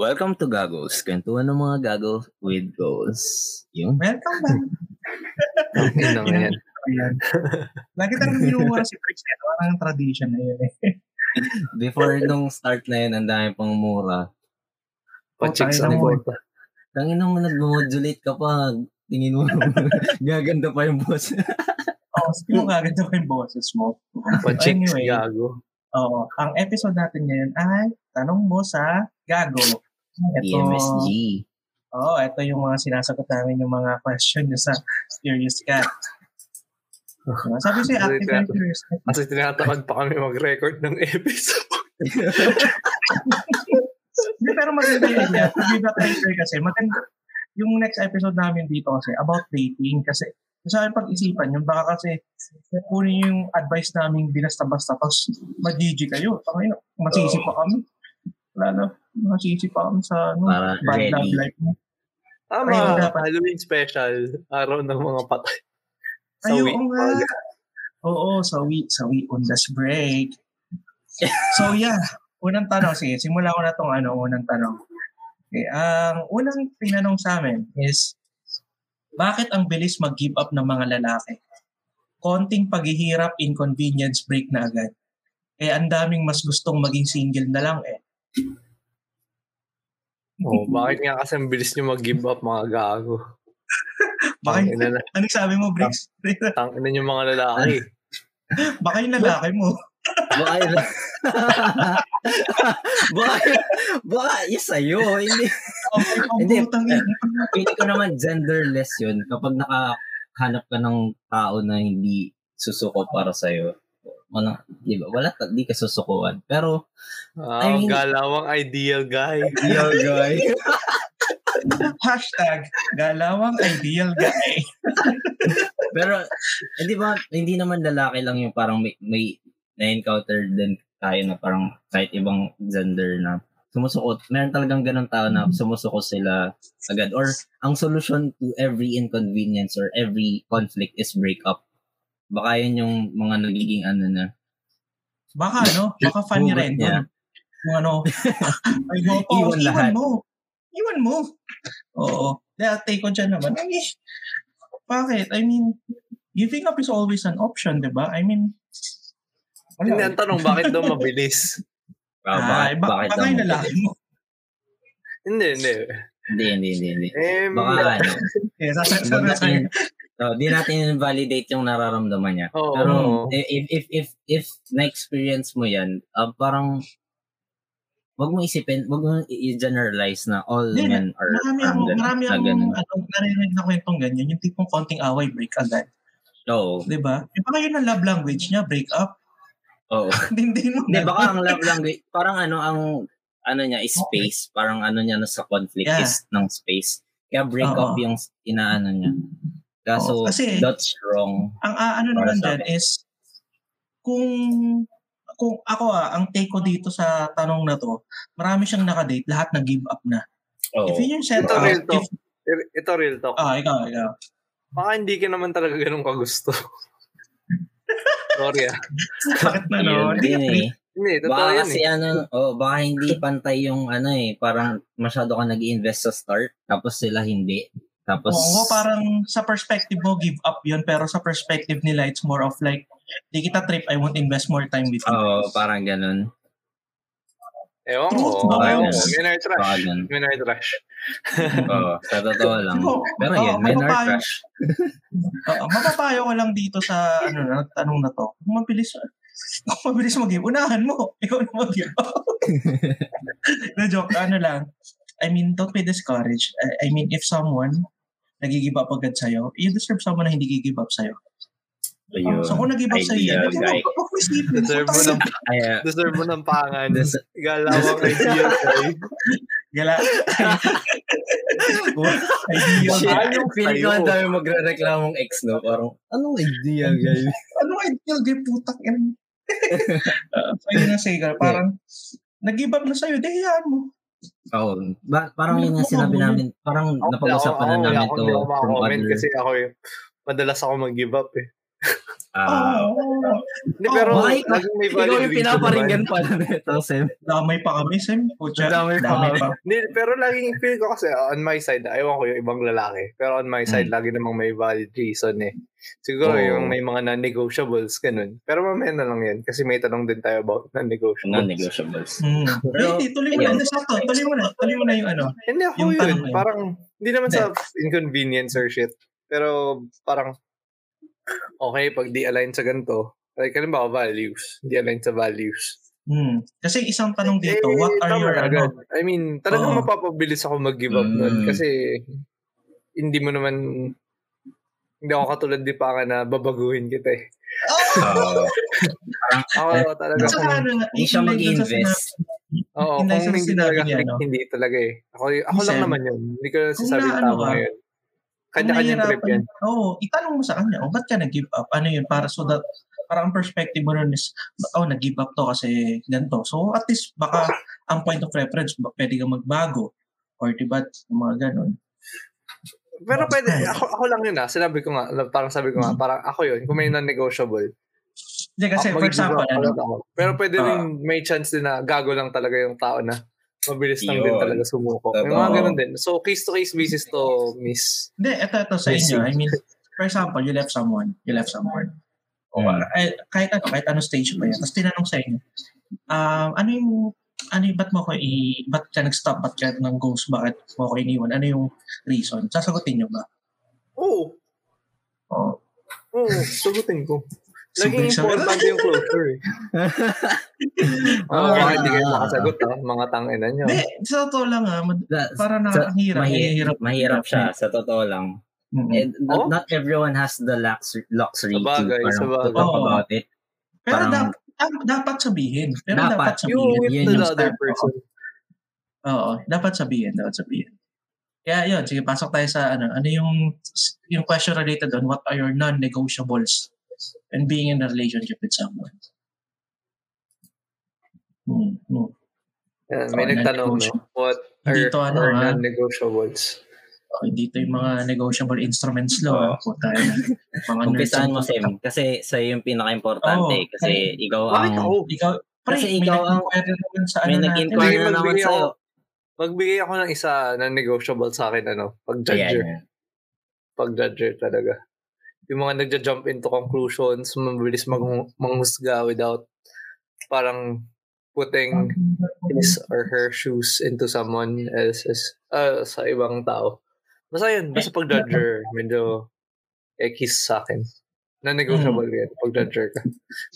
Welcome to Gagos. Kwentuhan ng mga gago with goals. Yung? Welcome back. Yun naman yan. Lagi talagang minumura si Briggs eh. Parang tradition na yun eh. Before nung start na yun, ang dami pang mura. Ang na mo. kwarta. Tangin mo nag-modulate ka pa. Tingin mo, gaganda pa yung boss. Oo, sige mo gaganda ko yung boses mo. Pa-chicks, Anyway. gago. Oo, ang episode natin ngayon ay Tanong Mo sa Gago. Ito, EMSG. Oo, ito yung mga sinasagot namin yung mga question nyo sa Serious Cat. Sabi siya, active and curious cat. Kasi tinatamad pa kami mag-record ng episode. Hindi, pero maganda yun niya. Give that later kasi maganda. Yung next episode namin dito kasi about dating kasi sa akin pag-isipan yun, baka kasi kunin yung advice namin binasta-basta tapos mag-GG kayo. Tangina, masisi pa kami. Wala na, masisi pa kami sa ano, Para bad love life mo. Tama, Ayun. Halloween special. Araw ng mga patay. Ay, Sawi. oo nga. Oo, sawi, sawi on the break. So yeah, unang tanong, sige, simula ko na tong ano, unang tanong. Okay, ang unang tinanong sa amin is, bakit ang bilis mag-give up ng mga lalaki? Konting paghihirap, inconvenience break na agad. Kaya ang daming mas gustong maging single na lang eh. Oh, bakit nga kasi ang bilis nyo mag-give up mga gago? Baka, Tangina na, ano sabi mo, Briggs? tangina yung mga lalaki. Baka yung lalaki mo. Baka yun. baka, baka yung sa'yo. Hindi. Hindi. Ina. Pili ko naman genderless yun. Kapag nakahanap ka ng tao na hindi susuko para sa'yo. Wala, di ba? Wala, di ka susukuan. Pero, Ah, I mean- galawang ideal guy. yo, guy. Hashtag, galawang ideal guy. Pero, hindi ba, hindi naman lalaki lang yung parang may, may na-encounter din tayo na parang kahit ibang gender na sumusukot. Meron talagang ganun tao na sumusuko sila agad. Or, ang solution to every inconvenience or every conflict is break up. Baka yun yung mga nagiging ano na. Baka ano, baka Hugot rin niya. yun. Yung ano, ay go po, Iwan iwan, lahat. mo. Iwan mo. Oo. Dahil take ko dyan naman. Ay, bakit? I mean, giving up is always an option, di ba? I mean, Hindi, ang tanong, bakit daw mabilis? Ah, ay, bakit, ba- bakit baka daw yung mo- lalaki mo. Hindi, hindi. Hindi, hindi, hindi, hindi. Eh, Baka ano, Eh, sasagot na natin, oh, di natin invalidate yung nararamdaman niya. Oo. Pero oo. if if if if na-experience mo 'yan, ah, parang wag mo isipin, wag mo i-generalize na all Hindi, men are Marami akong, ganun, marami na akong, ganun. ano, narinig na kwentong ganyan, yung tipong konting away, break agad. Oo. Di ba? Yung baka yun ang love language niya, break up. Oo. Hindi mo na. baka ang love language, parang ano ang ano niya is space, parang ano niya na sa conflict Yeah. is ng space. Kaya break Oo. up yung inaano niya. Kaso Oo, kasi- that's wrong. ang ah, ano naman sa dyan is, kung kung ako ah, ang take ko dito sa tanong na to, marami siyang nakadate, lahat nag-give up na. Oo. If yun yung set Ito out, real talk. if, Ito real talk. ah, ikaw, ikaw. Baka hindi ka naman talaga ganun kagusto. Sorry ah. Bakit na, no? Yun Hindi ka eh. Hindi, totoo Baka yan kasi eh. ano, oh, baka hindi pantay yung ano eh, parang masyado ka nag-invest sa start, tapos sila hindi. Tapos, Oo, parang sa perspective mo, give up yun, pero sa perspective nila, it's more of like, di kita trip, I won't invest more time with you. oh, parang ganun. Ewan ko. baka Ewan yan. ko. Baka trash. ganun. Men are trash. Oo, sa totoo lang. Pero oo, men are mapapayo- trash. Oo, mapapayo ko lang dito sa ano na tanong na to. Kung mabilis kung mabilis mag-give, unahan mo. Ikaw na mag-give. na joke, ano lang. I mean, don't be discouraged. I, I mean, if someone nag-give up agad sa'yo, you deserve someone na hindi gi-give up sa'yo. Ayun. So kung nag-give up sa'yo, yan, huwag mo isipin. Deserve mo ng, deserve mo ng pangan. Des- Galawang idea guy. Gala. Ideal Shit, Feeling ko ang dami magre-reklamong ex, no? Parang, anong idea, guys? Ano ideal guy? Putang ina. Uh, so yun ang sige, parang nag-give up na sa'yo, dehiyaan mo. Oo. Ba- parang yun yung sinabi namin, parang Ako- napag-usapan na ako- namin ako- to Hindi ako from makakomment other... kasi ako yung madalas ako mag-give up eh. Ah, Oo. Hindi, pero Oh, Mike, laging may valid ikaw yung pinaparinggan pala nito, Sem. Damay pa kami, Sem. Pucha, Damay pa damay kami. pero laging feel ko kasi on my side, ayaw ko yung ibang lalaki. Pero on my side, Hmm. lagi namang may valid reason eh. Siguro Oo. yung may mga non-negotiables, ganun. Pero mamaya na lang yan. Kasi may tanong din tayo about non-negotiables. Non-negotiables. Hmm. Pero- Hindi, tuloy mo na. Sakto. Tuloy mo na. Tuloy mo na yung ano. Hindi ako Yung yun. yun. Parang, hindi naman sa inconvenience or shit. Pero parang, okay, pag di align sa ganito, like, halimbawa, values. Di align sa values. Hmm. Kasi isang tanong dito, Eh, what are your, ano, agad. I mean, talagang Oo. mapapabilis ako mag-give up nun. Mm. Kasi, hindi mo naman, hindi ako katulad di pa ka na babaguhin kita eh. Oo. Ako talaga At saka kung, ano, Hindi siya mag-invest. oo, Hindi kung hindi talaga niya, click, no? hindi talaga eh. Ako, ako lang naman yun. Hindi ko sasabing tama ka, yun. Kanya-kanyang trip yan. Oo, oh, itanong mo sa kanya, oh, ba't ka nag-give up? Ano yun? Para so that, parang ang perspective mo nun is, oh, nag-give up to kasi ganito. So, at least, baka ang point of reference, pwede kang magbago. Or diba, mga ganun. Pero pwede, ako, ako lang yun ah. Sinabi ko nga, parang sabi ko nga, parang ako yun, kung may non-negotiable. Hindi, kasi, ako for example, ano, ako. Pero pwede Ah. rin, may chance din na gago lang talaga yung tao na mabilis lang din Yun. talaga sumuko. May mga ganun din. So, case-to-case basis to, miss. Hindi, ito, ito sa inyo. I mean, for example, you left someone. You left someone. O, Mm. eh, kahit ano, kahit ano stage pa yan. Tapos tinanong sa inyo, um, ano yung, ano yung, ba't mo ko i, ba't ka nag-stop, ba't ka ng ghost, bakit mo ko iniwan, ano yung reason? Sasagutin nyo ba? Oo. O, Oo, sagutin ko. Sabi- importante yung closure eh. Baka hindi kayo ah. makasagot ha, mga tangina nyo. Hindi, sa totoo lang ah, mad- That- para na, sa- ang hirap, mahi- mahirap. mahirap siya, sa totoo lang. Mm-mm. And not, Oh? not everyone has the luxury, luxury Sabagay, to, parang, sabagay. to talk Oo. about it. Pero parang- dapat, dapat, dapat sabihin. Pero Dapat. dapat, You sabihin. with Yun the yung other person. Oo, dapat sabihin, dapat sabihin. Kaya yun, sige, pasok tayo sa ano, ano yung, yung question related on what are your non-negotiables and being in a relationship with someone. Hmm, hmm. Yan, may Oo, nagtanong, no? What are Dito, ano, ah? non-negotiables? Okay, dito yung mga negotiable instruments law. Oo. ah. Puta na. Mga Umpisahan mo. Sem. Kasi sa yung pinaka-importante. Oo. kasi ikaw Bakit ang... ako? Ikaw, pre, Kasi ikaw ang- sa ano May nag-inquire na naman magbigay sa'yo. ako. Magbigay ako ng isa na negotiable sa akin, ano? Pag-judger. yan. Pag-judger talaga. Yung mga nagja-jump into conclusions, mabilis mag- manghusga without parang putting his or her shoes into someone else's, uh, sa ibang tao. Basta yun, basta pag-judger, medyo eh, kiss sa akin. Na-negotiable Hmm. yan, pag-judger ka.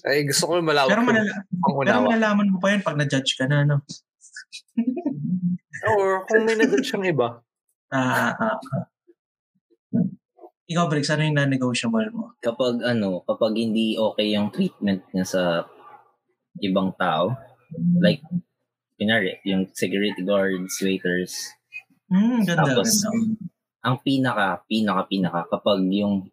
Ay, gusto ko yung malawak Pero, yung malala- pero malalaman mo pa yun pag na-judge ka na, no? Or kung may nag-judge siyang iba, Ah, ah, ah. Hmm. Ikaw, Briggs, ano yung non-negotiable mo? Kapag ano, kapag hindi okay yung treatment niya sa ibang tao, like, kunyari, yung security guards, waiters, Hmm, ganda, Tapos, ganda. ang pinaka, pinaka, pinaka, kapag yung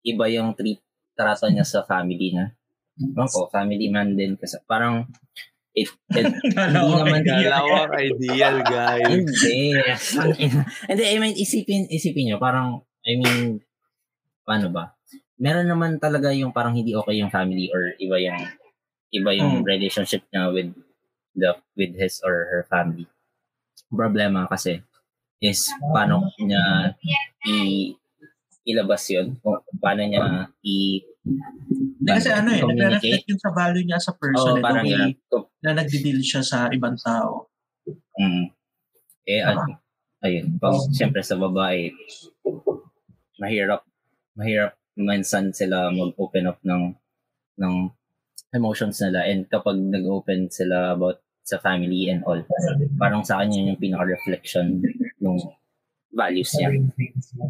iba yung treat, trato niya sa family niya. Ewan ko, family man din. Kasi parang, it, it Dalawa naman dalawang ideal, guys. hindi. hindi, I mean, isipin, isipin nyo, parang, I mean, paano ba? Meron naman talaga yung parang hindi okay yung family or iba yung, iba yung Hmm. relationship niya with the, with his or her family. Problema kasi is paano niya i ilabas yun kung paano niya i Hindi kasi ano eh, nagre-reflect yun sa value niya sa person. eh, parang the way yun. na nagdi-deal siya sa ibang tao. Mm. Eh, Ah. ayun. Pag, siyempre sa babae, mahirap, mahirap minsan sila mag-open up ng ng emotions nila and kapag nag-open sila about sa family and all, parang sa kanya yun yung pinaka-reflection ng values niya.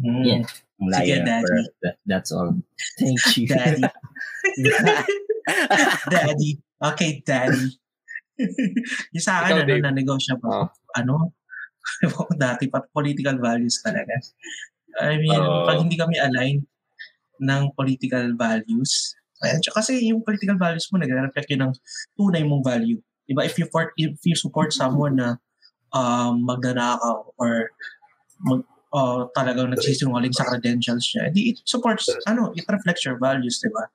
Hmm. Yeah. Ang layo Sige, Daddy. that, that's all. Thank you. Daddy. daddy. Okay, daddy. yung sa akin, Ikaw, ano, Dave. na negotiable. Ah. Ano? Dati pa, political values talaga. I mean, Oo. pag hindi kami aligned ng political values, kasi yung political values mo, nagre-reflect yun ng tunay mong value. Diba? If you, for, if you support someone na um, magnanakaw or mag, uh, talagang nagsisinungaling sa credentials niya, di it supports, ano, it reflects your values, di ba?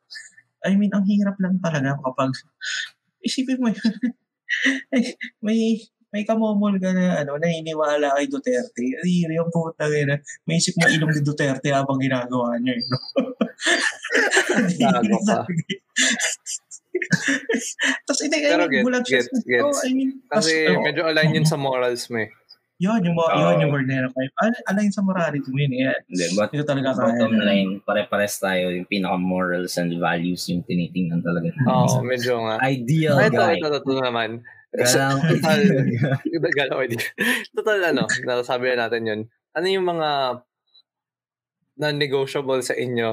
I mean, ang hirap lang talaga kapag, isipin mo yun, may, may kamomol ka na, ano, naniniwala kay Duterte. Ay, yung puta na, may isip mo ilong ni Duterte habang ginagawa niya. eh, No? Gago ka. Tapos, hindi, I Pero mean, gets, bulag siya. gets, gets. Oh, I mean, tas, Kasi oh, medyo align yun sa morals mo eh. yun, yung, Oo. yun, yung word na yun. Al- align sa morality mo yun. Eh. Hindi, but Ito talaga kaya. bottom line, pare-pares tayo. Yung pinaka-morals and values yung tinitingnan talaga. Oo, medyo nga. Ideal Ay, ito, guy. ito, ito, ito naman. Galang Total, galaw din. Total, ano, nasabi na natin yun. Ano yung mga non-negotiable sa inyo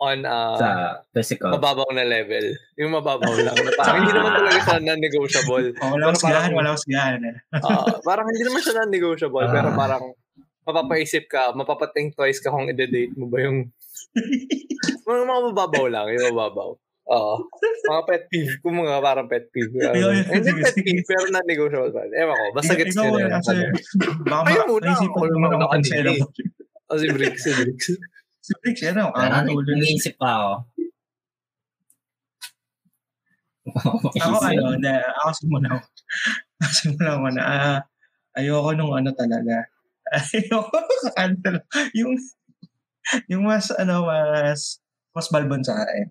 on uh, sa physical. mababaw na level? Yung mababaw lang. Na parang hindi naman talaga siya non-negotiable. Oh, wala Pero akong sigahan, parang- wala akong sigahan. Eh. Ah, parang hindi naman siya non-negotiable, pero Ah. parang mapapaisip ka, mapapating twice ka kung i-date mo ba yung mga, mga mababaw lang, yung mababaw. Oo. mga pet peeve. Kung mga parang pet peeve. Uh, Ayun, yun. hindi pet peeve, pero non-negotiable pa. Ewan ko. Basta gets ko na kasi baka ma- muna, naisipan ako mo yung na mga cancel nakanili. ako. Oh, si Briggs, si Briggs. Si Briggs, yan ako. Ah, Ah, ulo na- Nag-iisip pa ako. Ako ano, na, ako simula ko. Ako simula ko na, ah, ayoko nung ano talaga. Ayoko cancel. Yung, yung mas, ano, mas, mas balbon sa akin.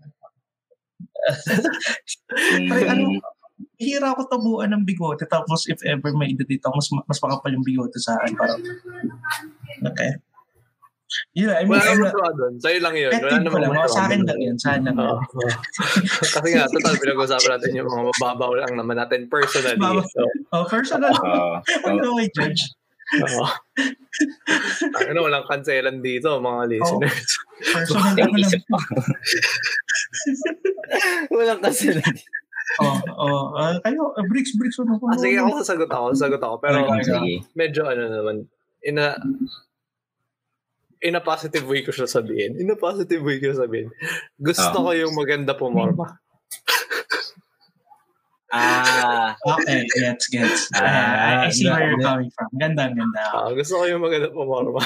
Pre, ano, hira ako tabuan ng bigote. Tapos if ever may edit ako, mas, mas makapal yung bigote sa akin. Parang, okay. Yun, I mean, Wala naman tuwa doon. Sa'yo lang yun. Wala naman lang. tuwa Sa akin lang yun. Sa akin lang. Kasi nga, total, pinag-usapan natin yung mga mababaw lang naman natin personally. So, Oh, personal. Oo. Ano may judge? oo. ano, walang kanselan dito, mga listeners. Personal ako lang. Walang kasi Oh, oh, ah, kayo, uh, bricks, bricks, ano ko? Ah, sige, ako sasagot ako, sasagot ako. Pero Okay, Sige. medyo ano naman, in a, in a positive way ko siya sabihin. In a positive way ko siya sabihin. Gusto Ah. ko yung maganda pumorma. Ah, Okay, gets, gets. Ah, I, I see where you're coming from. Ganda, ganda. Ah, gusto ko yung maganda pumorma.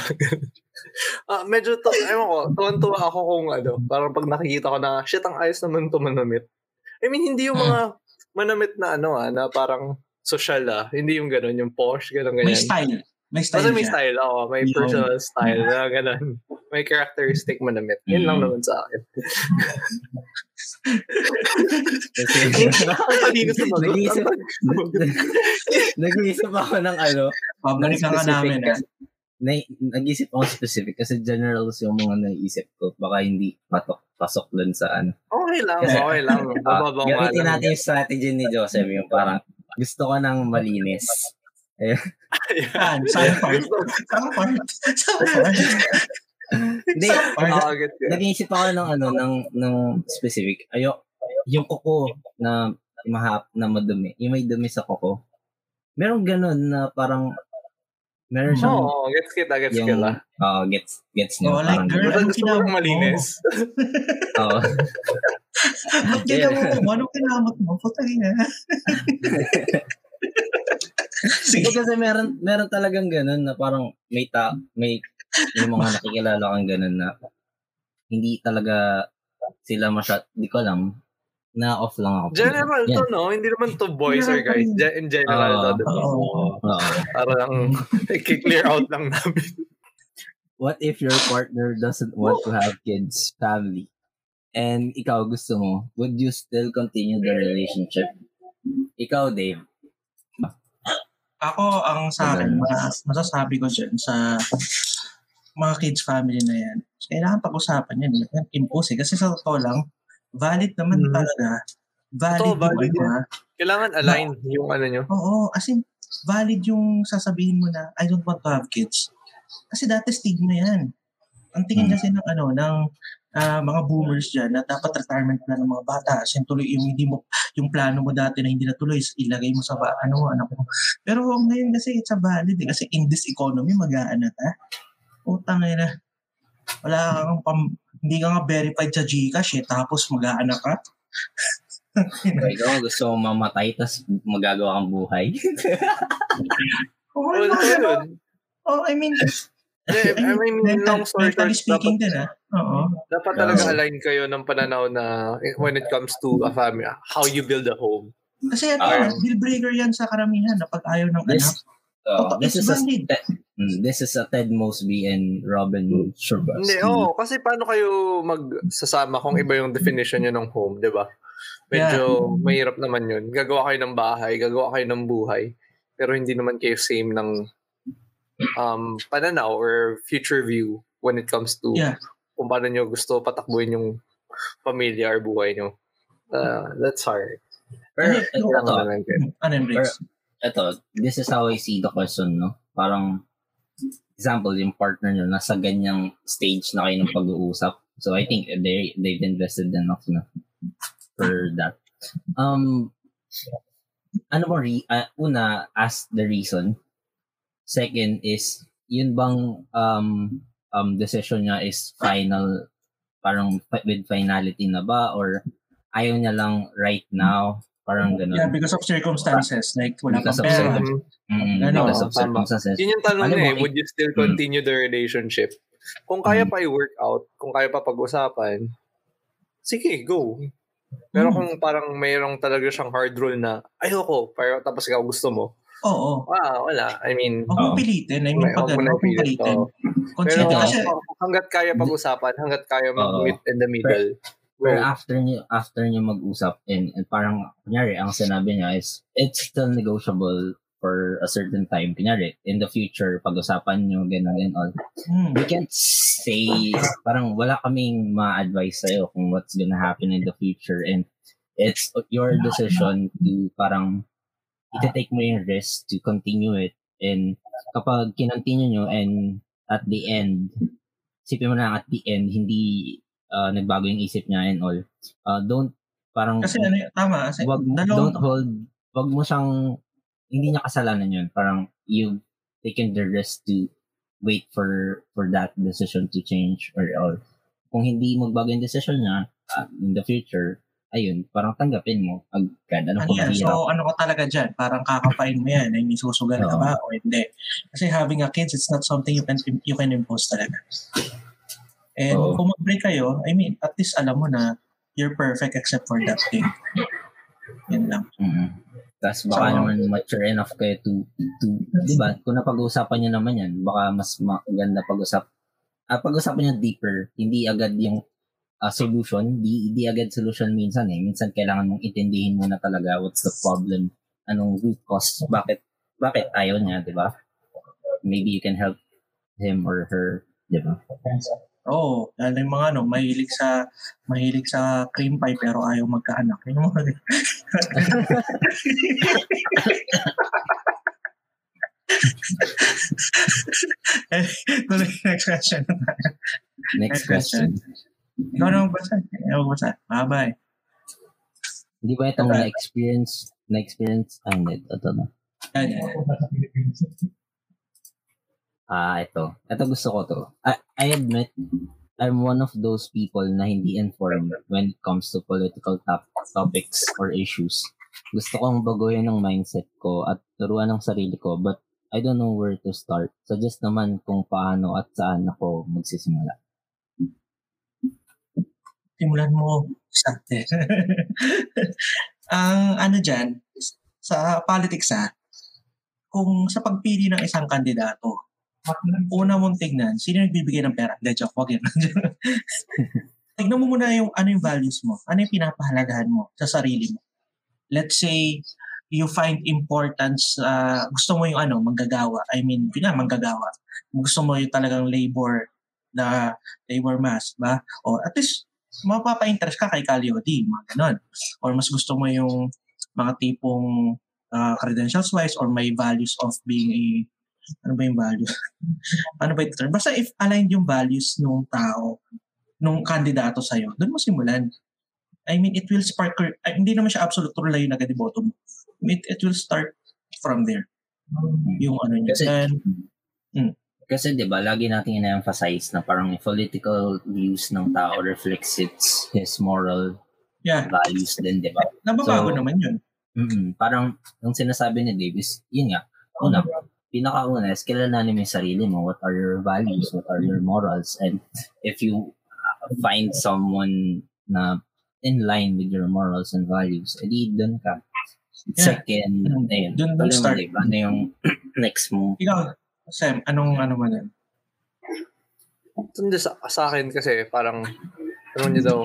ah, medyo, to, ewan ko, tuwan-tuwa ako kung ano, parang pag nakikita ko na, shit, ang ayos naman to manamit. I mean, hindi yung mga manamit na ano ah, na parang social ah. Hindi yung ganun, yung posh, ganun, ganyan. May style. May style Basta may siya. style, oo. May Yun. personal style na ganun. May characteristic manamit. Yun lang Mm. naman sa akin. Nag-iisip- nag-iisip ako ng ano, Pabalik ng ka namin. kasi- na, nag-isip ako specific kasi generals yung mga naisip ko. Baka hindi patok, pasok dun sa ano. Okay lang, Kasi- okay lang. Nga gamitin natin yung strategy ni Joseph, yung parang gusto ko ng malinis. Saan part? Saan part? Saan part? Hindi? Oo, nag-iisip ako ng ano, ng, ng specific. Ayo, yung kuko na mahap na madumi. Yung may dumi sa kuko. Meron ganun na parang meron siyang Oo, gets kita, gets yung kita. oh, gets gets niyo Oh, like girl, kinamot lang mo? malinis. Oo. Ba't ginamot mo? Anong kinamot mo? Ina. Hindi Sige. kasi meron meron talagang ganun na parang may ta may may mga nakikilala kang ganun na hindi talaga sila masyad, di ko alam, na off lang ako. General Yan. to, no? Hindi naman to boys or guys. Ge- In general Oo. to, di ba? Oo. Oo. Para lang, i-clear out lang namin. What if your partner doesn't want to have kids, family, and ikaw gusto mo, would you still continue the relationship? Ikaw, Dave. Ako, ang sa akin, mas, masasabi ko dyan sa mga kids family na yan, kailangan pag-usapan yan. Yan, impose eh. Kasi sa totoo lang, valid naman Mhm. talaga. Valid, Totoo, yung valid ano, ah. Kailangan align yung ano nyo. Oo, as in, valid yung sasabihin mo na, I don't want to have kids. Kasi dati stigma yan. Ang tingin Hmm. kasi ng ano, ng ah, mga boomers dyan na dapat retirement plan ng mga bata. As in, tuloy yung hindi mo, yung plano mo dati na hindi natuloy, ilagay mo sa ba, ano, anak mo. Pero ngayon kasi it's a valid eh. Kasi in this economy, mag-aanat ha. Utang na na. Wala kang pam, hindi ka nga verified sa Gcash eh, tapos mag-aanak ka. Ikaw gusto mo mamatay tapos magagawa kang buhay. Oo, ano, totoo yun. Oh, I mean, Yeah, I mean, Mental, long story mentally short, speaking dapat, din ah. Oo. dapat talaga Yeah. align kayo ng pananaw na when it comes to a family, how you build a home. Kasi ano Ah. yan, deal breaker yan sa karamihan na pag ayaw ng This, anak. Uh, this is a valid. Mm, this is a Ted Mosby and Robin Sherbatsky. Hindi, oo. kasi paano kayo magsasama kung iba yung definition nyo ng home, di ba? Medyo mahirap naman yun. Gagawa kayo ng bahay, gagawa kayo ng buhay, pero hindi naman kayo same ng um, pananaw or future view when it comes to Yeah. kung paano nyo gusto patakbuhin yung pamilya or buhay nyo. Uh, that's hard. Pero, Ano, ito, na lang kayo. Ano ito, this is how I see the question, no? Parang, example, yung partner nyo, nasa ganyang stage na kayo ng pag-uusap. So, I think they, they've invested enough na for that. Um, ano bang, re- ah, una, ask the reason. Second is, yun bang um, um, decision niya is final, parang with finality na ba? Or ayaw niya lang right now? Parang ganun. Yeah, because of circumstances. Like, wala Because pang of pera. Mm, Ano, because of circumstances. Yun yung tanong mo, eh, would you still Mm. continue the relationship? Kung kaya Mm. pa i-work out, kung kaya pa pag-usapan, sige, go. Pero Mm. kung parang mayroong talaga siyang hard rule na, ayoko, pero tapos ikaw gusto mo, Oo. ah, wala. I mean, Huwag mo Oo. pilitin. I mean, pag ano, na huwag mo ipilit, pilitin. pero Consider kasi, hanggat kaya pag-usapan, hanggat kaya mag-meet in the middle, Pero go. after niyo after niyo mag-usap and, and parang kunyari ang sinabi niya is it's still negotiable for a certain time. Kunyari, in the future, pag-usapan niyo, ganun and all. hmm, We can't say, parang wala kaming ma-advise sa'yo kung what's gonna happen in the future and it's your decision to parang ita-take mo yung risk to continue it and kapag kinontinue nyo and at the end, isipin mo na at the end, hindi uh, nagbago yung isip niya and all. Uh, don't, parang, kasi ano, tama. Kasi, wag, dalawang- don't hold, wag mo siyang, hindi niya kasalanan yun. Parang, you taken the risk to wait for for that decision to change or or kung hindi magbago yung decision niya uh, in the future, ayun, parang tanggapin mo agad. Ano ano kung yan? So, ano ka talaga dyan? Parang kakapain mo yan. I mean, susugal ka ba o hindi? Kasi having a kids, it's not something you can you can impose talaga. And Oo. kung mag-break kayo, I mean, at least alam mo na you're perfect except for that thing. Yan lang. mm Tapos baka So- naman mature enough kayo to, to di ba? Kung napag-uusapan niyo naman yan, baka mas maganda pag-usap. Ah, pag-usapan niyo deeper, hindi agad yung ah, solution, di, di agad solution minsan eh. Minsan kailangan mong intindihin muna talaga what's the problem, anong root cause, bakit, bakit ayaw niya, di ba? Maybe you can help him or her, di ba? Oo, oh, lalo yung mga ano, mahilig sa mahilig sa cream pie pero ayaw magkaanak. Yung mga Eh, Tuloy next question. Next question. Ikaw na magbasa. Ikaw magbasa. Bye-bye. Hindi ba itong na-experience, na-experience, hindi, ito na. Yan, yan. Ah, ito. Ito gusto ko to. I, I admit, I'm one of those people na hindi informed when it comes to political top, topics or issues. Gusto kong baguhin ang mindset ko at turuan ng sarili ko but I don't know where to start. Suggest naman kung paano at saan ako magsisimula. Simulan mo sa Ang ano dyan, sa politics ha, kung sa pagpili ng isang kandidato, una mong tignan, sino nagbibigay ng pera? Hindi, joke, wag yun. tignan mo muna yung ano yung values mo. Ano yung pinapahalagahan mo sa sarili mo. Let's say, you find importance, uh, gusto mo yung ano, manggagawa. I mean, pina, manggagawa. Gusto mo yung talagang labor, na labor mass, ba? O at least, mapapa-interest ka kay Calio D, mga ganon. Or mas gusto mo yung mga tipong uh, credentials-wise or may values of being a ano ba yung values? ano ba yung term? Basta if aligned yung values nung tao, nung kandidato sa'yo, doon mo simulan. I mean, it will spark, your- ay, hindi naman siya absolute true yung agad iboto mo. It, it will start from there. Yung ano niya. Kasi- Then, Kasi 'di ba, lagi nating ina-emphasize na parang political views ng tao reflects its his moral yeah, values din, 'di ba? nababago So, naman yun. mm Parang yung sinasabi ni Davis, yun nga, una, pinakauna is kilalanin mo yung sarili mo. What are your values? What are your morals? And if you find someone na in line with your morals and values, edi doon ka. Yeah. Second, Mm. ayun. Dun- dun alam mo, start. diba, ano yung next mo? Ikaw, Sam, anong ano mo yan? Hindi sa, sa akin kasi parang ano niya daw,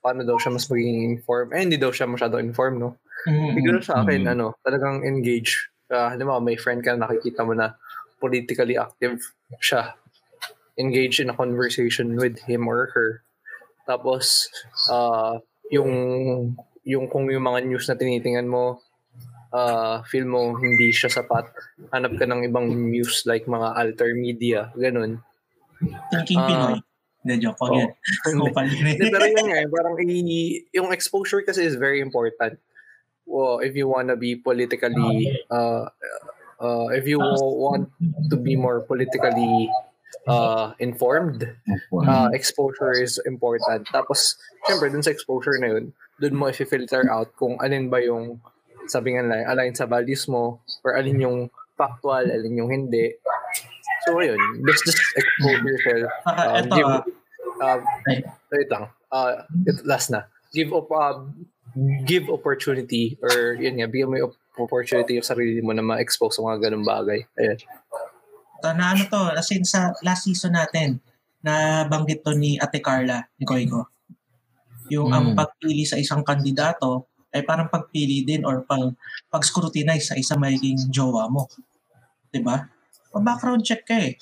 paano daw siya mas magiging informed. Eh, hindi daw siya masyado informed, no? Mm-mm. Siguro sa akin, Mm. ano, talagang engage. Uh, halimbawa, may friend ka na nakikita mo na politically active siya. Engage in a conversation with him or her. Tapos, uh, yung, yung kung yung mga news na tinitingnan mo, uh, feel mo hindi siya sapat, hanap ka ng ibang news like mga alter media, ganun. Thinking Ah. Pinoy. Hindi, joke Oo. yan. Pero yun nga, eh, parang i- yung exposure kasi is very important. Well, if you wanna be politically, uh, uh, if you want to be more politically uh, informed, uh, exposure is important. Tapos, syempre, dun sa exposure na yun, dun mo i-filter out kung alin ba yung, sabi nga lang, align sa values mo, or alin yung factual, alin yung hindi. So, ayun, just, just expose yourself. Um, give, uh, wait lang. Uh, it, last na. Give up, uh, give opportunity or yun nga, bigyan mo yung opportunity yung sarili mo na ma-expose sa mga ganung bagay. Ayun. Ito, na ano to, as in sa last season natin, na banggit to ni Ate Carla, ni Koiko. Yung ang Mm. pagpili sa isang kandidato ay parang pagpili din or pag, pag-scrutinize sa isang magiging jowa mo. 'Di ba? Pa-background check ka eh.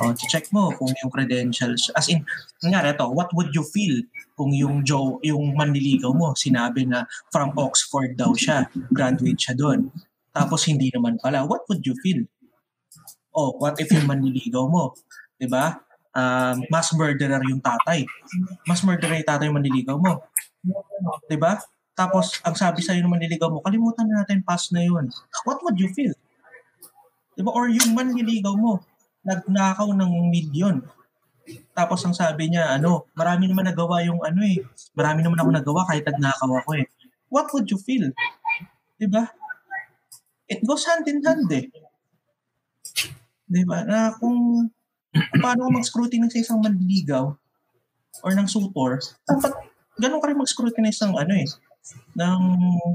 O, check mo kung yung credentials. As in, nga ito, what would you feel kung yung Joe, yung manliligaw mo, sinabi na from Oxford daw siya, graduate siya doon. Tapos hindi naman pala. What would you feel? Oh, what if yung manliligaw mo? 'Di ba? Um, mass murderer yung tatay. Mass murderer yung tatay yung manliligaw mo. 'Di ba? Tapos, ang sabi sa'yo ng manliligaw mo, kalimutan na natin past na yun. What would you feel? 'Di ba? Or yung manliligaw mo, nagnakaw ng milyon. Tapos ang sabi niya, ano, marami naman nagawa yung ano eh. Marami naman ako nagawa kahit nagnakaw ako eh. What would you feel? 'Di ba? It goes hand in hand eh. 'Di ba? Na kung paano mag-scrutinize sa isang manliligaw or ng suitor, dapat ganun ka rin mag-scrutinize ng ano eh, ng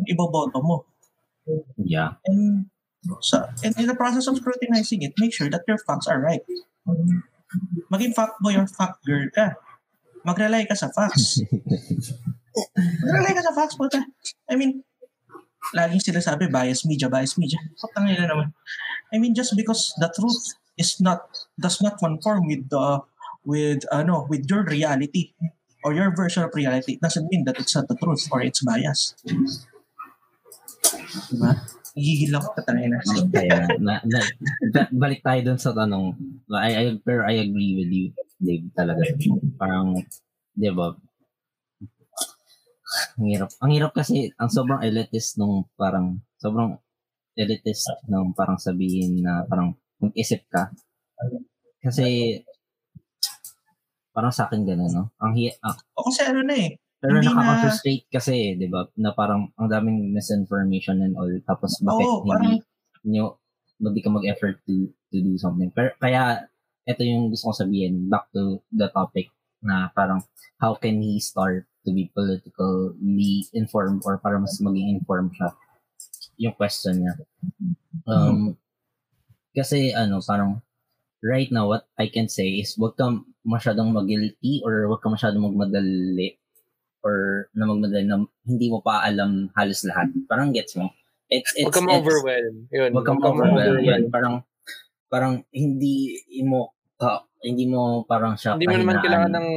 iboboto mo. Yeah. And so, and in the process of scrutinizing it, make sure that your facts are right. Maging fact boy or fact girl ka. Mag-rely ka sa facts. Mag-rely ka sa facts, puta. I mean, laging sila sabi, bias media, bias media. Putang nila naman. I mean, just because the truth is not, does not conform with the, with, ano, with your reality or your version of reality, it doesn't mean that it's not the truth or it's bias. Diba? Hihil ako talaga na. Kaya, na, na, ba- balik tayo dun sa tanong. I, I, pero I agree with you, Dave, talaga. Parang, di ba, ang hirap. Ang hirap kasi, ang sobrang elitist nung parang, sobrang elitist nung parang sabihin na parang mag-isip ka. Kasi, parang sa akin gano'n, no? Ang hi- ah, O kasi ano na eh, pero Hindi na- nakaka-frustrate kasi, di ba? Na parang ang daming misinformation and all. Tapos bakit Oo, hindi nyo, hindi ka mag-effort to, to do something. Pero kaya, ito yung gusto kong sabihin, back to the topic na parang how can he start to be politically informed or para mas maging informed siya? Yung question niya. Um, kasi ano, parang right now, what I can say is wag ka masyadong mag-guilty or wag ka masyadong magmadali or na magmadali na hindi mo pa alam halos lahat. Parang gets mo? It's, it's, Huwag kang it's- overwhelm. Yun. Huwag kang huwag overwhelm. Yan, parang, parang hindi mo, ka, hindi mo parang siya Hindi mo naman kailangan ng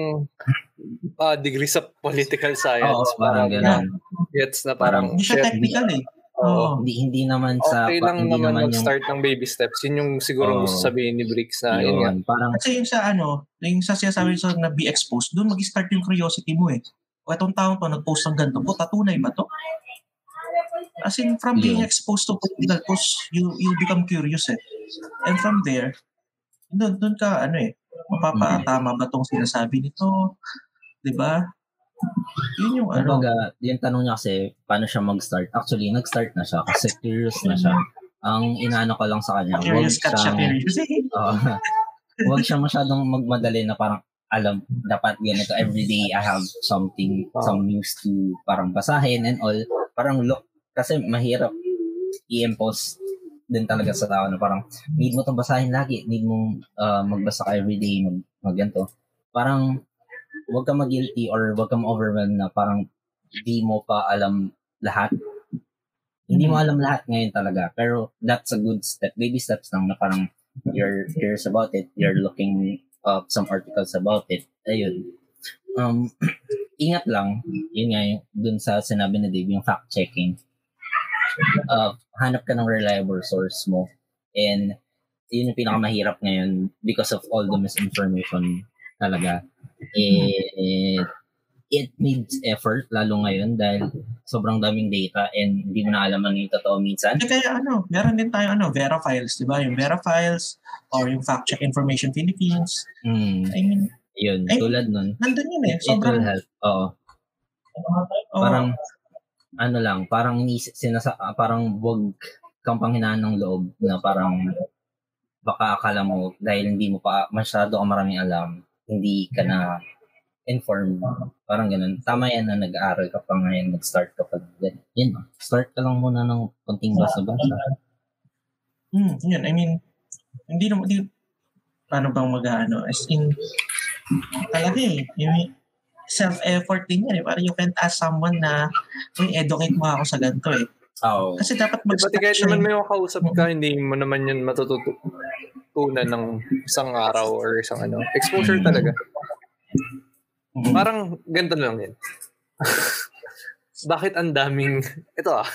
ah, degree sa political science. Oo, parang gano'n. Gets na parang, hindi siya technical eh. Oo. Oo. Hindi, hindi naman sa, Okay lang hindi naman naman yung, mag-start ng baby steps. Yun yung siguro Oo. gusto sabihin ni Bricks na, yun yun, parang, Kasi yung sa ano, yung sa sinasabi sa na be exposed, doon mag-start yung curiosity mo eh. O itong taong to, nag-post ng ganito, puta, tunay ba to? As in, from being Yeah. exposed to political posts, you, you become curious eh. And from there, doon, doon ka, ano eh, mapapatama ba tong sinasabi nito? Di ba? Yun yung ano. kumbaga, yung tanong niya kasi, paano siya mag-start? Actually, nag-start na siya kasi curious na siya. Ang inaano ko lang sa kanya, wag Curious siya, siyang, curious. Oo. wag siya masyadong magmadali na parang alam, dapat ganito everyday I have something, some news to parang basahin and all. Parang look, kasi mahirap i-impose din talaga sa tao na parang need mo to basahin lagi, need mo uh, magbasa ka everyday, mag, mag ganito. Parang wag ka mag-guilty or wag ka ma-overwhelm na parang di mo pa alam lahat. Hindi mo alam lahat ngayon talaga. Pero that's a good step. Baby steps lang na parang you're curious about it. You're looking up some articles about it. Ayun. Um, ingat lang. Yun nga yung dun sa sinabi ni Dave, yung fact-checking. Uh, hanap ka ng reliable source mo. And yun yung pinakamahirap ngayon because of all the misinformation talaga. Eh, it needs effort lalo ngayon dahil sobrang daming data and hindi mo na alam ano yung totoo minsan. Hindi kaya ano, meron din tayo ano, Vera Files, di ba? Yung Vera Files or yung Fact Check Information Philippines. Hmm, I mean, yun, Ay, tulad nun. nandun yun eh. It will Sobrang, help. Oo. oh, Parang, ano lang, parang sinasa, ah, parang wag kang panghinaan ng loob na parang baka akala mo dahil hindi mo pa masyado ka maraming alam, hindi ka na informed. Parang ganun. Tama yan na nag-aaral ka pa ngayon, nag-start ka pa. Yan, oh. start ka lang muna ng konting basa-basa. hmm, yun, I mean, hindi naman, hindi, paano bang mag-ano, as in, talaga eh, yung self-effort din yan eh. Parang you can't ask someone na, uy, educate mo ako sa ganito eh. Oo. Kasi dapat Pati mag-start kahit siya naman eh. may makausap ka, hindi mo naman yun matututunan ng isang araw or isang ano. Exposure talaga. Mhm. Parang ganito lang yun. Bakit ang daming, ito ah,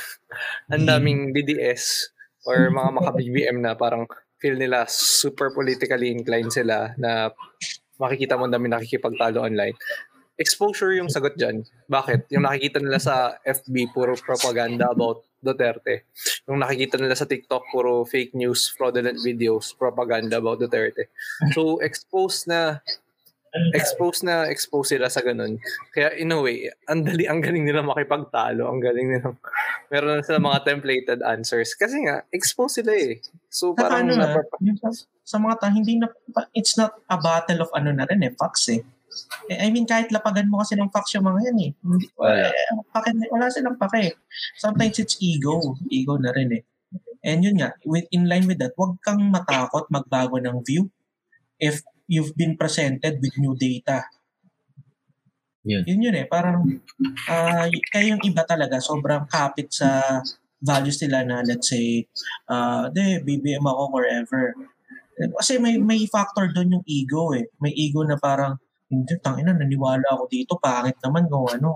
ang daming DDS or mga maka-BBM na parang feel nila super politically inclined sila na makikita mo ang dami nakikipagtalo online. Exposure yung sagot dyan. Bakit? Yung nakikita nila sa FB, puro propaganda about Duterte. Yung nakikita nila sa TikTok, puro fake news, fraudulent videos, propaganda about Duterte. So, expose na expose na expose sila sa ganun. Kaya in a way, ang dali, ang galing nila makipagtalo, ang galing nila, meron na sila mga templated answers. Kasi nga, expose sila eh. So Saka parang, ano na, napapa- sa, sa mga tao, hindi na, it's not a battle of ano na rin eh, facts eh. Eh, I mean, kahit lapagan mo kasi ng facts yung mga yan eh. Hindi, Wala. eh, pake, wala silang pake. Sometimes it's ego. Ego na rin eh. And yun nga, with, in line with that, huwag kang matakot magbago ng view if you've been presented with new data. Yun. Yun yun eh. Parang, ah kaya yung iba talaga, sobrang kapit sa values nila na let's say, uh, de, BBM ako forever. Kasi may may factor doon yung ego eh. May ego na parang, hindi, tangina, naniwala ako dito, pangit naman kung ano,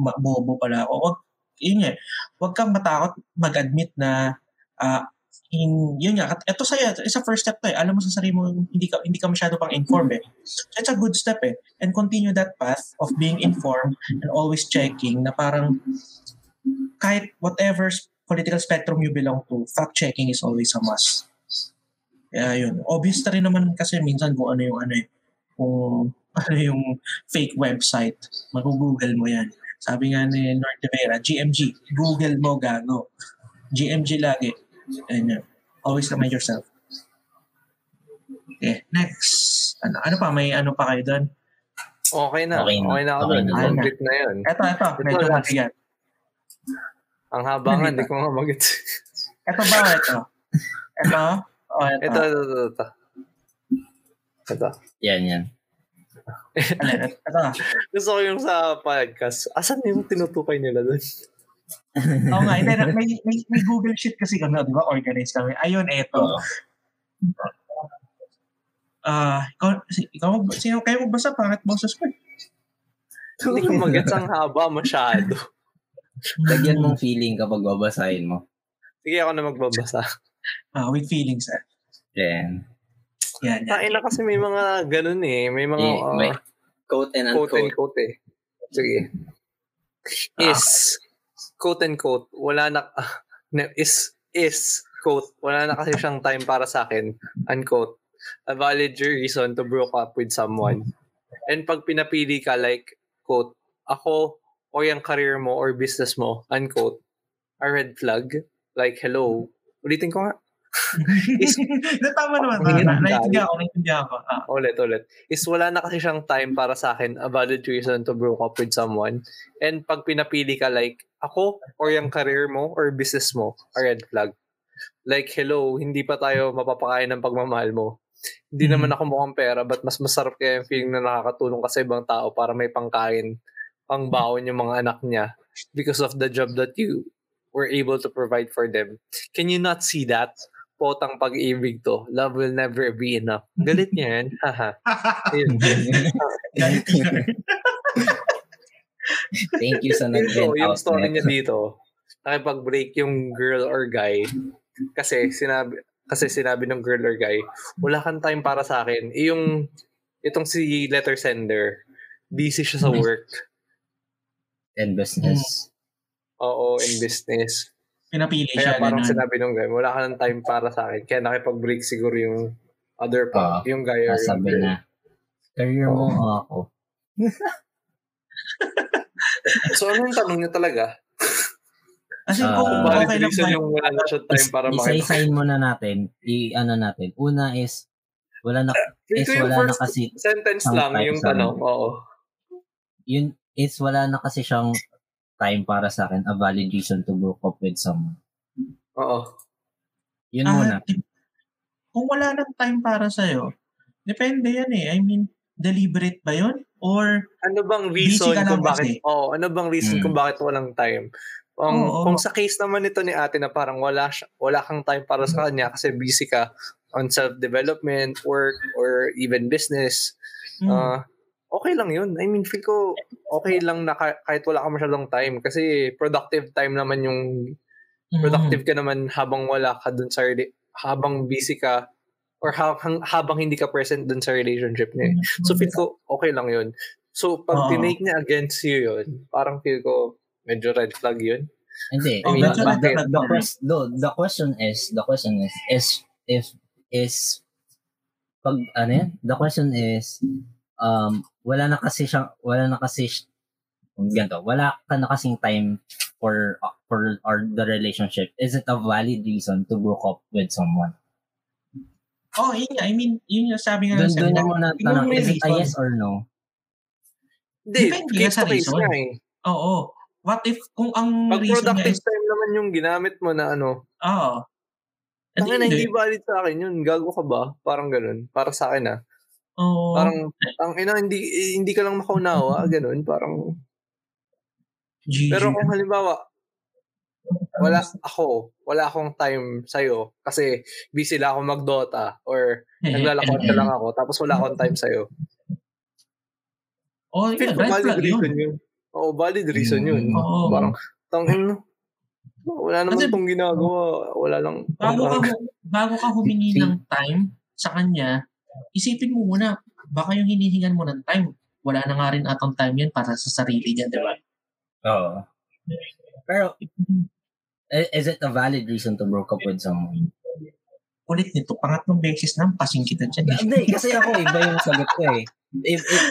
ma- bobo pala ako. Wag, yun nga, wag kang matakot mag-admit na, ah, in, yun nga, ito sa'yo, it's a first step to eh. Alam mo sa sarili mo, hindi ka, hindi ka masyado pang informed eh. So it's a good step eh. And continue that path of being informed and always checking na parang kahit whatever political spectrum you belong to, fact-checking is always a must. Kaya yun. Obvious na rin naman kasi minsan kung ano yung ano eh, kung ano yung fake website. Mag-google mo yan. Sabi nga ni Lord de Vera, GMG, Google mo gago. GMG lagi. And yun. Always remind yourself. Okay, next. Ano, ano pa? May ano pa kayo doon? okay na. Okay Okay na. na, ako Okay na. Complete na yun. Ito, ito. Medyo last. mabigat. Ang haba nga, hindi ko nga mag-gets. Ito ba? Ito. Ito? Oh, ito. Ito, ito, ito, ito. Ito. Yan, yan. Ito. Gusto ko yung sa podcast. Asan yung tinutukay nila doon? Oo nga, hindi, may, may, may Google Sheet kasi kami, di ba? Organized kami. Ayun. Oo. Ah, ikaw, si- ikaw, sino kayo magbasa? Pangit boses ko. eh. Hindi ko mag-gets ang haba masyado. Lagyan mong feeling kapag babasahin mo. Sige, ako na magbabasa. Ah, with feelings, ah. Yan. Yan, yan. Tain na kasi may mga ganun eh. May mga Eh, uh, may quote and quote and unquote. quote eh. Sige. Is, quote and quote, wala na, is, is, quote, wala na kasi siyang time para sa akin, unquote, a valid reason to broke up with someone. And pag pinapili ka like, quote, ako o yung career mo or business mo, unquote, a red flag, like, hello, Ulitin ko nga. Is, tama naman. Na, naintindihan tayo. ko, naintindihan ko. Ah. Ulit, ulit. Is wala na kasi siyang time para sa akin, a valid reason to broke up with someone. And pag pinapili ka like, ako or yung career mo or business mo, a red flag. Like, hello, hindi pa tayo mapapakain ng pagmamahal mo. Hindi Mhm. naman ako mukhang pera, but mas masarap kaya yung feeling na nakakatulong ka sa ibang tao para may pangkain, pangbaon yung mga anak niya because of the job that you were able to provide for them. Can you not see that? Potang pag-ibig to. Love will never be enough. Galit niya yan. Haha. Thank you sa nag-vent yung out. story Net. niya dito, nakipag-break yung girl or guy kasi sinabi kasi sinabi ng girl or guy, wala kang time para sa akin. Eh, yung itong si letter sender, busy siya sa work. And business. Oo, in business. Pinapili Kaya siya. parang ganun. sinabi nung guy, wala ka ng time para sa akin. Kaya nakipag-break siguro yung other pa, Ah, yung guy or yung Sabi girl. na, career mo o ako. So ano yung tanong niya talaga? Kasi Ah, kung Bakit okay lang ba, yung wala na siya time Is- para makipag- Isa-isahin muna natin. I-ano natin. Una is, wala na, Feel is wala na kasi, sentence ang lang yung tanong. Oo. yun, is wala na kasi siyang time para sa akin, a valid reason to broke up with someone. Oo. Yun ah, muna. kung wala nang time para sa'yo, depende yan eh. I mean, deliberate ba yun? Or, Ano bang Busy reason ka lang kung bakit oh, ano bang reason Mm. kung bakit walang time? Um, Oo. kung sa case naman nito ni ate na parang wala siya, wala kang time para sa kanya kasi busy ka on self-development, work, or even business, hmm, ah, okay lang yun. I mean, feel ko okay lang na ka- kahit wala ka masyadong time kasi productive time naman yung mm, productive ka naman habang wala ka dun sa habang busy ka or habang, habang hindi ka present dun sa relationship niya. eh. So feel ko okay lang yun. So pag Oo. tinake niya against you yun, parang feel ko medyo red flag yun. Hindi. Oh, the, medyo the, the, the, the question is, the question is, is, if, is, pag, ano yan? The question is, um, wala na kasi siyang, wala na kasi, ganito, wala ka na kasing time for, for, or the relationship. Is it a valid reason to broke up with someone? Oh, yun nga. I mean, yun yung sabi nga Doon, sa doon na muna tanong, is it a yes or no? Hindi, Depende case sa to case reason. nga eh. Oo. What if, kung ang Pag reason productive is, time naman yung ginamit mo na ano, oo. At tangina hindi. hindi valid sa akin yun. Gago ka ba? Parang ganun. Para sa akin ah. Oo. Parang, ang ina, hindi, hindi ka lang makaunawa. Ganun. Parang, GG. pero kung halimbawa, wala ako, wala akong time sa'yo kasi busy lang ako mag-Dota or naglalakot ka lang ako tapos wala akong time sa'yo. Oh, ko Red valid reason yun. yun. Oo, valid reason yun. Oo. Parang, tangin, wala naman Kasi- tong ginagawa. Wala lang. Bago ka, bago ka humingi ng time sa kanya, isipin mo muna, baka yung hinihingan mo ng time, wala na nga rin atang time yan para sa sarili niya, di ba? Oo. Pero, is it a valid reason to broke up with someone? Ulit nito, pangatlong beses na, pasing kita dyan. eh. Hindi, kasi ako iba yung sagot ko eh. If, if,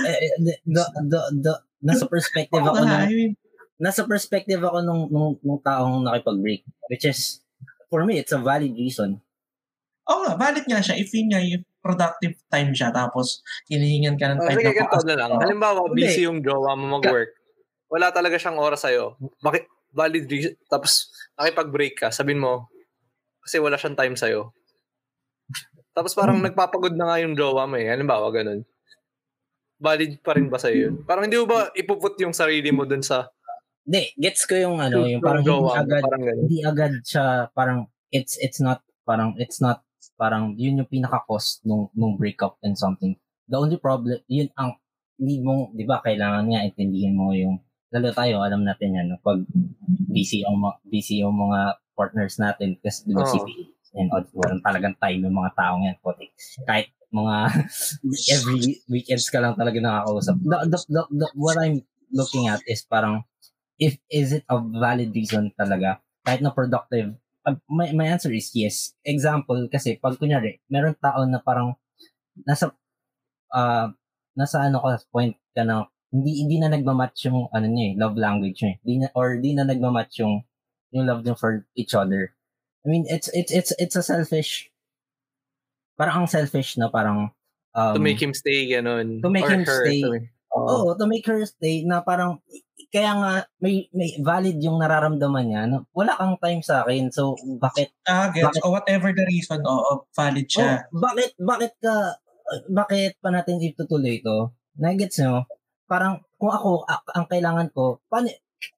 the, the, the, nasa perspective ako mean, nasa perspective ako nung, nung, nung taong nakipag-break. Which is, for me, it's a valid reason. Oo nga, valid nga siya. If yun nga, yung productive time siya, tapos hinihingan ka ng Oh, time sige, na ganito na lang. Halimbawa, busy yung jowa mo mag-work. Wala talaga siyang oras sa'yo. Bakit? Valid reason. Tapos, nakipag-break ka. Sabihin mo, kasi wala siyang time sa'yo. Tapos parang Hmm. nagpapagod na nga yung jowa mo eh. Halimbawa, ganun. Valid pa rin ba sa'yo yun? Parang hindi mo ba ipuput yung sarili mo dun sa Hindi, gets ko yung ano, yung parang hindi agad, Parang ganun. hindi agad siya, parang, it's, it's not, parang, it's not, parang, yun yung pinaka-cost nung, nung breakup and something. The only problem, yun ang, hindi mo, di ba, kailangan nga intindihin mo yung, lalo tayo, alam natin yan, no? pag busy ang, busy yung mga partners natin, kasi di ba, Oo. CPA, and all, walang talagang time yung mga taong yan, puti. Kahit mga, every weekends ka lang talaga nakakausap. The, the, the, the, what I'm looking at is parang, if is it a valid reason talaga kahit na productive uh, my, my answer is yes example kasi pag kunyari meron tao na parang nasa uh, nasa ano ka point ka na hindi hindi na nagma-match yung ano niya eh, love language niya eh. Di na, or di na nagma-match yung yung love niya for each other I mean, it's it's it's it's a selfish parang ang selfish na parang um, to make him stay, ganun. to make Or him her, stay. to Oo, to make her stay na parang kaya nga may may valid yung nararamdaman niya na wala kang time sa akin. So bakit Ah, gets. Bakit? O whatever the reason, oo, valid siya. oh, bakit bakit ka bakit pa natin itutuloy ito? Nagets nyo? Parang kung ako a- ang kailangan ko, paano,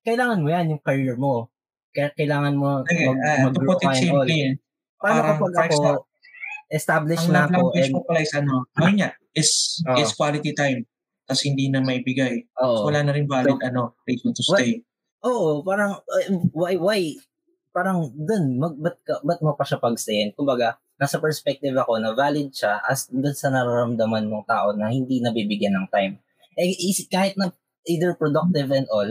kailangan mo yan yung career mo. Kaya kailangan mo Okay, mag, ah, to mag-grow put it all. simply, Paano parang, kapag ako established ang na love ako language and mo pala is ano, ayun nga, is, is quality time. Tapos hindi na maibigay. oo. So, wala na rin valid, ano, reason to stay. Oo, parang uh, why why parang dun mag ba't, ka, ba't mo pa siya pagstayin? Kumbaga, nasa perspective ako na valid siya as dun sa nararamdaman ng tao na hindi nabibigyan ng time. Eh, is, kahit na either productive and all,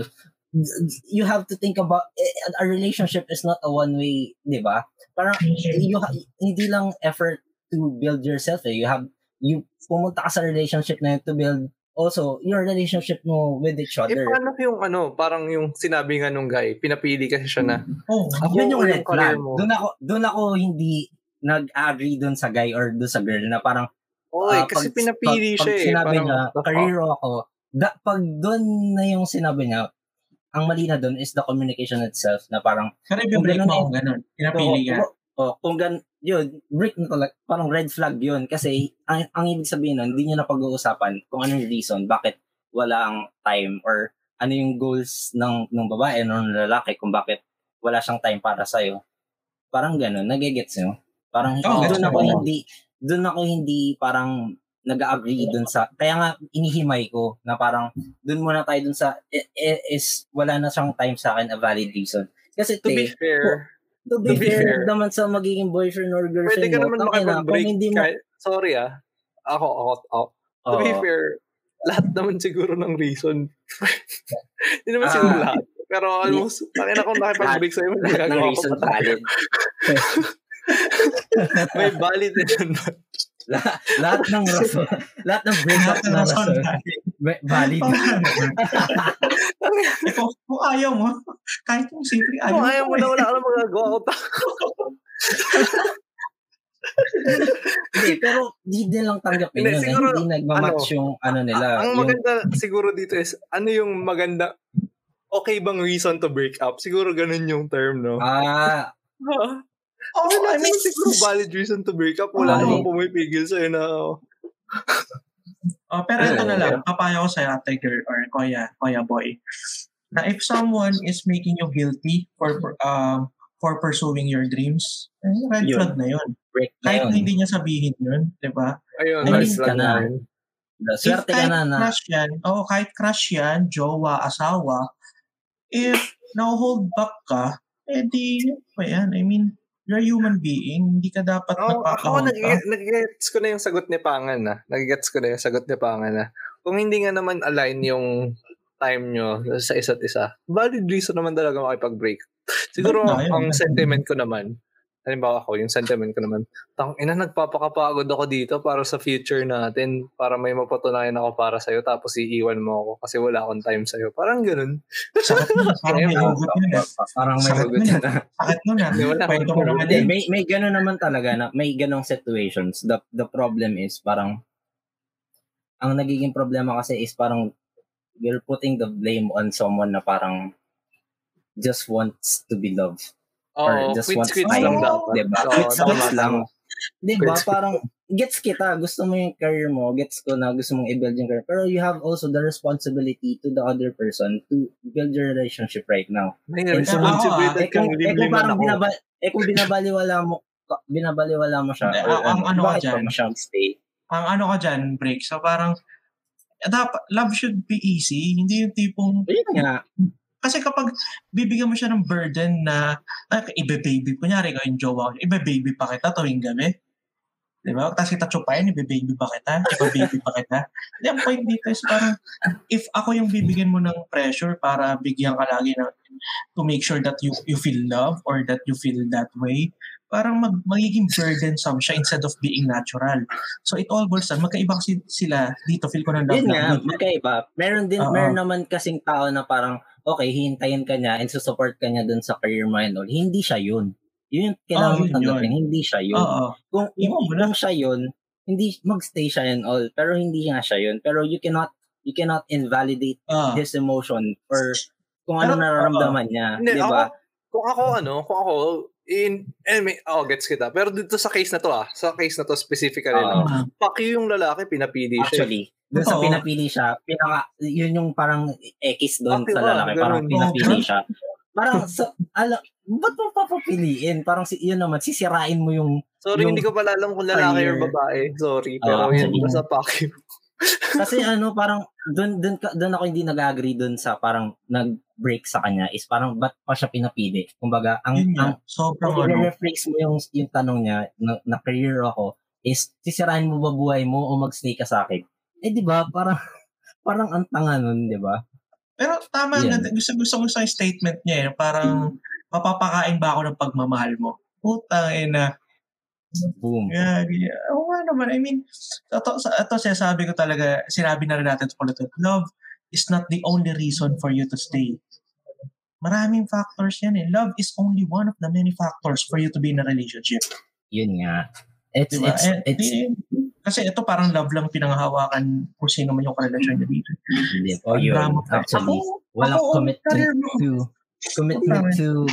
you have to think about eh, a relationship is not a one way, 'di ba? Parang you ha- hindi lang effort to build yourself eh. You have you pumunta ka sa relationship na yun to build also your relationship mo with each Eh, other. paano yung ano, parang yung sinabi nga nung guy, pinapili kasi siya na, Oh, Ako, yun yung red yung flag. Doon ako, doon ako hindi nag-agree doon sa guy or doon sa girl na parang oy, ah, kasi pag- pinapili pag, siya pag eh. sinabi Parang, niya, career ako, da, pag doon na yung sinabi niya, ang mali na doon is the communication itself na parang, pero Kung i-break ganun mo eh. ganun. Pinapili ka. oh, oh, kung gan, yun, break na talaga, parang red flag yun. Kasi, ang, ang ibig sabihin nun, hindi niyo na pag-uusapan kung ano yung reason, bakit wala ang time or ano yung goals ng, ng babae o ng lalaki kung bakit wala siyang time para sa'yo. Parang ganun, nagigets nyo? Parang Oh, doon ako mo. hindi, doon ako hindi parang nag-agree dun sa, kaya nga inihimay ko na parang doon muna tayo dun sa, i- i- is wala na siyang time sa akin a valid reason. Kasi To be te, fair, to be, to be fair, fair, naman sa magiging boyfriend or girlfriend pwede ka mo, naman tangina, makipag-break. hindi mo, kahit- sorry ah. Ako, ako, ako. To be Oo. fair, lahat naman siguro ng reason. Hindi naman Ah. siguro lahat. Pero almost, takin ako nakipag-break sa'yo, lahat ng reason valid. May valid na yun. Lahat, lahat ng rason, lahat ng breakup Lahat ng na rason valid. va- valid. Eh, kung, kung ayaw mo, kahit kung simple ayaw Kung ayaw mo eh. na, wala ka na magagawa ko. tako. Hindi, pero di din lang tanggapin Hindi, yun. eh. siguro, Hindi nagmamatch yung ano nila. Ang yung, maganda siguro dito is, ano yung maganda, okay bang reason to break up? Siguro ganun yung term, no? ah, Oh, I Wala mean, naman siguro valid reason to break up. Wala Ay. namang pumipigil sa'yo na, Oh, pero ito na lang, papaya ko sa'yo, ate girl or kuya, kuya boy, na if someone is making you guilty for um for pursuing your dreams, eh, red Yun. flag na yun. break na Kahit yun. na hindi niya sabihin yun, di ba? ayun, Ay, red ka flag na. yun. Swerte ka kahit na na. crush yan, oh, kahit crush yan, jowa, asawa, if na-hold back ka, eh di, yan? I mean, you're a human being, hindi ka dapat Oh, ako, nag- back. nag-gets ko na yung sagot ni Pangan na. Nag-gets ko na yung sagot ni Pangan na. Kung hindi nga naman align yung time nyo sa isa't isa, valid reason naman talaga makipag-break. Siguro, na ang sentiment ko naman, halimbawa ako, yung sentiment ko naman, tang ina, nagpapakapagod ako dito para sa future natin, para may mapatunayan ako para sa'yo, tapos iiwan mo ako kasi wala akong time sa'yo. Parang ganun. Sakit nun, parang may hugot yun. eh. Parang may hugot nun. na. Sakit nun ah. Kwento mo naman may may gano'n naman talaga na may ganong situations. The the problem is parang ang nagiging problema kasi is parang you're putting the blame on someone na parang just wants to be loved. Oo, Or just quits, wants quits time. lang dapat. Diba? Oo, Quits, quits lang. tama. Di ba? Quits. Parang, gets kita. Gusto mo yung career mo. Gets ko na gusto mong i-build yung career. Pero you have also the responsibility to the other person to build your relationship right now. May And so, responsibility Eh kung, kang eh kung parang binaba, eh kung binabaliwala mo binabaliwala mo siya Hindi, or ang- ang ano ka dyan? stay? ang ano ka dyan, break. So parang, dapat, love should be easy. Hindi yung tipong, Ayun nga. Kasi kapag bibigyan mo siya ng burden na, ay, ibe-baby, kunyari ikaw yung jowa ko, ibe-baby pa kita tuwing gabi. Di ba? Tapos kita chupain, ibe-baby pa kita, ibe-baby pa kita. Hindi, ang point dito is parang, if ako yung bibigyan mo ng pressure para bigyan ka lagi ng, to make sure that you you feel love or that you feel that way, parang mag, magiging burdensome siya instead of being natural. So it all boils down, magkaiba kasi sila dito, feel ko ng love Yun nga, magkaiba. Meron din, Oo. meron naman kasing tao na parang, okay, hihintayin ka niya and susupport ka niya dun sa career mo and all. Hindi siya yun. Yun yung kailangan Oh, yun, tanggapin. Hindi siya yun. Oo. Kung, Iwan mo na. kung siya yun, hindi, magstay siya and all. Pero hindi nga siya yun. Pero you cannot, you cannot invalidate Ah. his emotion or kung ano Pero, nararamdaman niya. Hindi, Di ako, ba? kung ako ano, kung ako, in, eh, may, oh, gets kita. Pero dito sa case na to ah, sa case na to specifically lang, Ah. paki yung lalaki, pinapili siya. eh. Actually, doon sa pinapili siya, pinaka, yun yung parang X doon Okay sa lalaki. Parang pinapili siya. Parang, sa, ala, ba't mo papapiliin? Parang si, yun naman, sisirain mo yung, Sorry, Yung hindi ko pala alam kung lalaki or babae. Sorry, pero Ah, yun, basta paki. kasi ano, parang, doon, doon, ka- doon ako hindi nag-agree doon sa parang nag-break sa kanya is parang ba't pa siya pinapili? Kumbaga, ang, Yun ang. Sobrang ano. i-rephrase mo yung, yung tanong niya na, na career ako is sisirain mo ba buhay mo o magstay ka sa akin? Eh di ba parang parang ang tanga nun, di ba? Pero tama Yan. nga. Gusto, gusto ko sa statement niya. Eh, parang mapapakain ba ako ng pagmamahal mo? Putang ina. Boom. Yeah, yeah. Oo nga naman. I mean, ito, ito sinasabi ko talaga, sinabi na rin natin ito ulit. Love is not the only reason for you to stay. Maraming factors yan eh. Love is only one of the many factors for you to be in a relationship. Yun nga. It's Diba? it's And, it's eh, kasi ito parang love lang pinanghahawakan kung sino man yung karelasyon niya dito. hindi. Oh, yun. Actually, walang ako, commitment to commitment to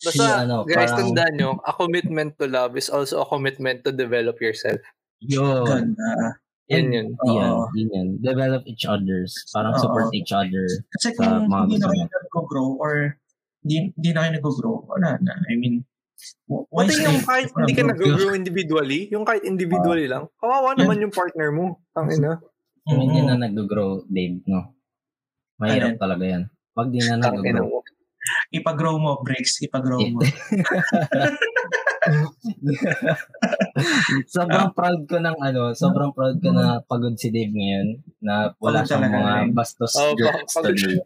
si Basta, ano, guys, parang tandaan nyo, a commitment to love is also a commitment to develop yourself. yun. Ganda. Yun yun. Yun, Oo. yun, yun. Develop each others. Parang Oo. support each other. Kasi kung hindi na kayo nag-grow or hindi, hindi na kayo nag-grow, wala na. I mean, Pati yung kahit hindi ka nag-grow individually, yung kahit individually lang, kawawa naman yung partner mo. Ang ina. Kung hindi na nag-grow, Dave, no? Mahirap Alin? talaga yan. Pag di na nag-grow. mo. Ipa-grow mo, breaks, ipa-grow mo. sobrang proud ko ng ano, sobrang proud ko na pagod si Dave ngayon na wala siyang mga bastos Oh, jokes pagod today.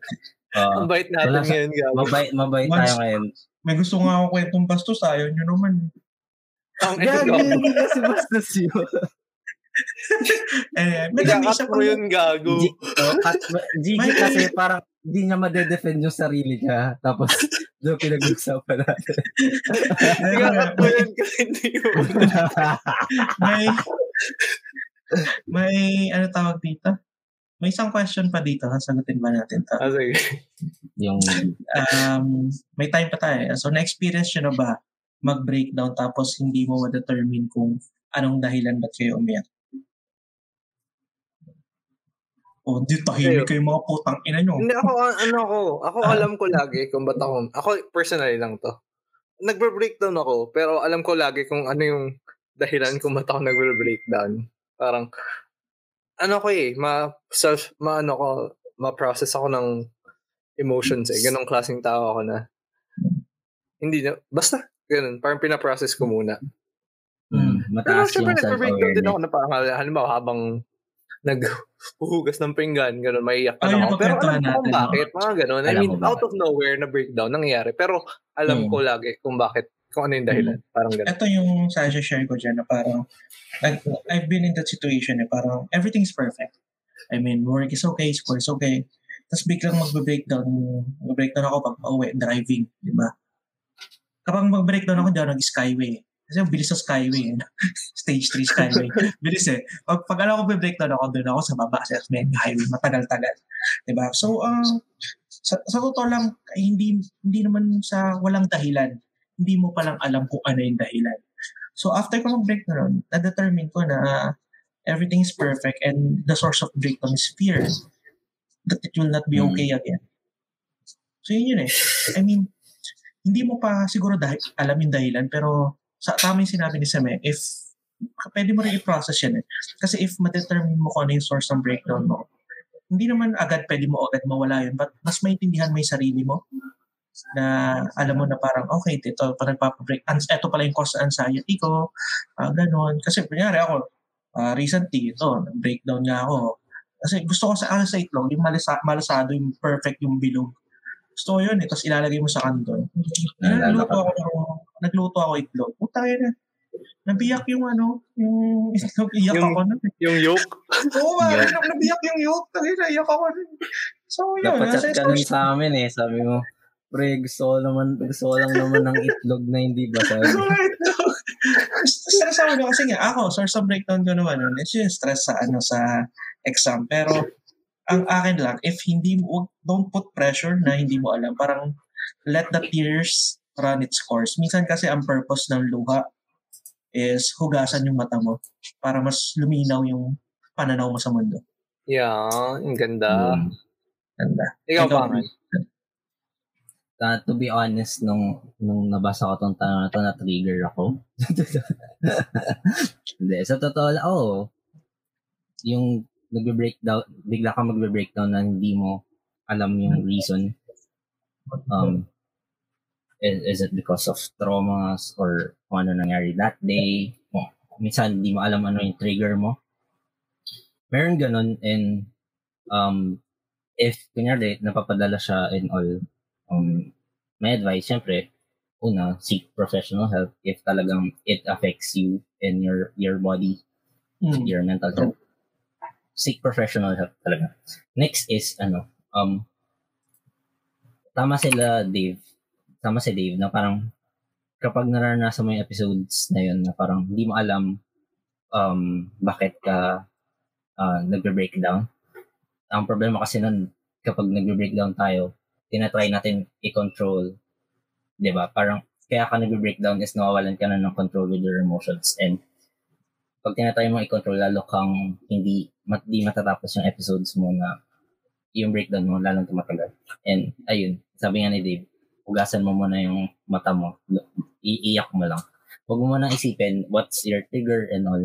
Oo. Ang bait natin Wala ngayon, gabi. mabait, mabait Once- tayo ngayon. May gusto nga ako kwentong bastos, ayaw nyo naman. Ang Gagi, hindi kasi bastos yun. Eh, isa Ikakat pa yun, gago. G- oh, Gigi May- kasi parang hindi niya madedefend yung sarili niya. Tapos doon pinag-usapan natin. Ikakat mo yun kasi hindi mo. may, may, ano tawag dito? May isang question pa dito, sasagutin ba natin to? Ah, sige. yung Um, may time pa tayo. So, na-experience nyo na ba mag-breakdown tapos hindi mo ma-determine kung anong dahilan ba't kayo umiyak? Oh, di tahimik kayo mga putang ina nyo. Hindi ako, ano ako, ako Ah. alam ko lagi kung ba't ako, ako personally lang to. Nagbe-breakdown ako, pero alam ko lagi kung ano yung dahilan kung ba't ako nagbe-breakdown. Parang, ano ko eh, ma, self, ma, ano ko, ma-process ako ng emotions eh. Ganong klaseng tao ako na, hindi na, basta, ganun, parang pinaprocess ko muna. mm, Pero mataas syempre, yung nagbe-breakdown din ako na parang, halimbawa, habang naghuhugas ng pinggan, ganun, maiiyak Oh, na ako. Pero alam ko kung bakit, mga ganun. I mean, out of nowhere na breakdown nangyayari. Pero alam Hmm. ko lagi kung bakit, kung ano yung dahilan. Parang ganun. Ito yung share ko dyan na parang, like, I've been in that situation eh, parang everything's perfect. I mean, work is okay, school is okay. Tapos biglang magbe-breakdown, mag-breakdown ako pag pauwi, driving, di ba? Kapag mag-breakdown ako, dyan nag-skyway. Kasi ang bilis sa skyway. eh. Stage 3 skyway. bilis eh. Pag, pag alam ko breakdown ako, doon ako sa baba sa main highway. Matagal-tagal. Diba? So, um, sa, sa totoo lang, hindi, hindi naman sa walang dahilan. Hindi mo palang alam kung ano yung dahilan. So, after ko mag-breakdown, na-determine ko na everything is perfect and the source of breakdown is fear that it will not be Hmm. okay again. So, yun yun eh. I mean, hindi mo pa siguro dahil, alam yung dahilan, pero sa tama yung sinabi ni Seme, if pwede mo rin i-process yan eh. Kasi if ma-determine mo kung ano yung source ng breakdown mo, hindi naman agad pwede mo agad mawala yun, but mas maintindihan mo yung sarili mo na alam mo na parang, okay, ito pa nagpapabreak. Ans- ito pala yung cause ng anxiety ko, uh, ganun. Kasi kunyari ako, ah, recently, ito, breakdown nga ako. Kasi gusto ko sa ano sa itlog, yung malasa, malasado, yung perfect, yung bilog. Gusto ko yun eh, tapos ilalagay mo sa kanton. Nagluto ko. ako, nagluto ako itlog. Puta na. Nabiyak yung ano, yung itlog, iyak Yung- ako nun. eh. Yung yoke. Oo, ba, Yun. nabiyak yung yolk. Tangina, iyak ako nun. So, yun. Dapat nasa chat ka nun sa amin eh. Sabi mo, Pre, gusto ko naman, gusto ko lang naman ng itlog na hindi basag. stress ako kasi nga ako, source of breakdown ko naman yun. It's yung stress sa ano sa exam. Pero ang akin lang, if hindi mo, don't put pressure na hindi mo alam. Parang let the tears run its course. Minsan kasi ang purpose ng luha is hugasan yung mata mo para mas luminaw yung pananaw mo sa mundo. Yeah, ang ganda. Hmm. Ganda. Ikaw Ikaw, pa, man. Uh, to be honest, nung, nung nabasa ko tong tanong na to, na-trigger ako. Hindi, sa totoo lang, oo. yung nagbe-breakdown, bigla ka magbe-breakdown na hindi mo alam yung reason. Um, is, is it because of traumas or kung ano nangyari that day? Kung, minsan, hindi mo alam ano yung trigger mo. Meron ganun and um, if, kunyari, napapadala siya and all, um, my advice, syempre, una, seek professional help if talagang it affects you and your your body, Hmm. your mental health. Seek professional help talaga. Next is, ano, um, tama sila, Dave. Tama si Dave na parang kapag naranasan mo yung episodes na yun na parang hindi mo alam um, bakit ka uh, nagbe-breakdown. Ang problema kasi nun, kapag nagbe-breakdown tayo, tinatry natin i-control, di ba? Parang, kaya ka nagbe-breakdown is nawawalan ka na ng control with your emotions. And pag tinatry mo i-control, lalo kang hindi, mat, di matatapos yung episodes mo na yung breakdown mo, lalong tumatagal. And ayun, sabi nga ni Dave, hugasan mo muna yung mata mo, iiyak mo lang. Huwag mo muna isipin what's your trigger and all.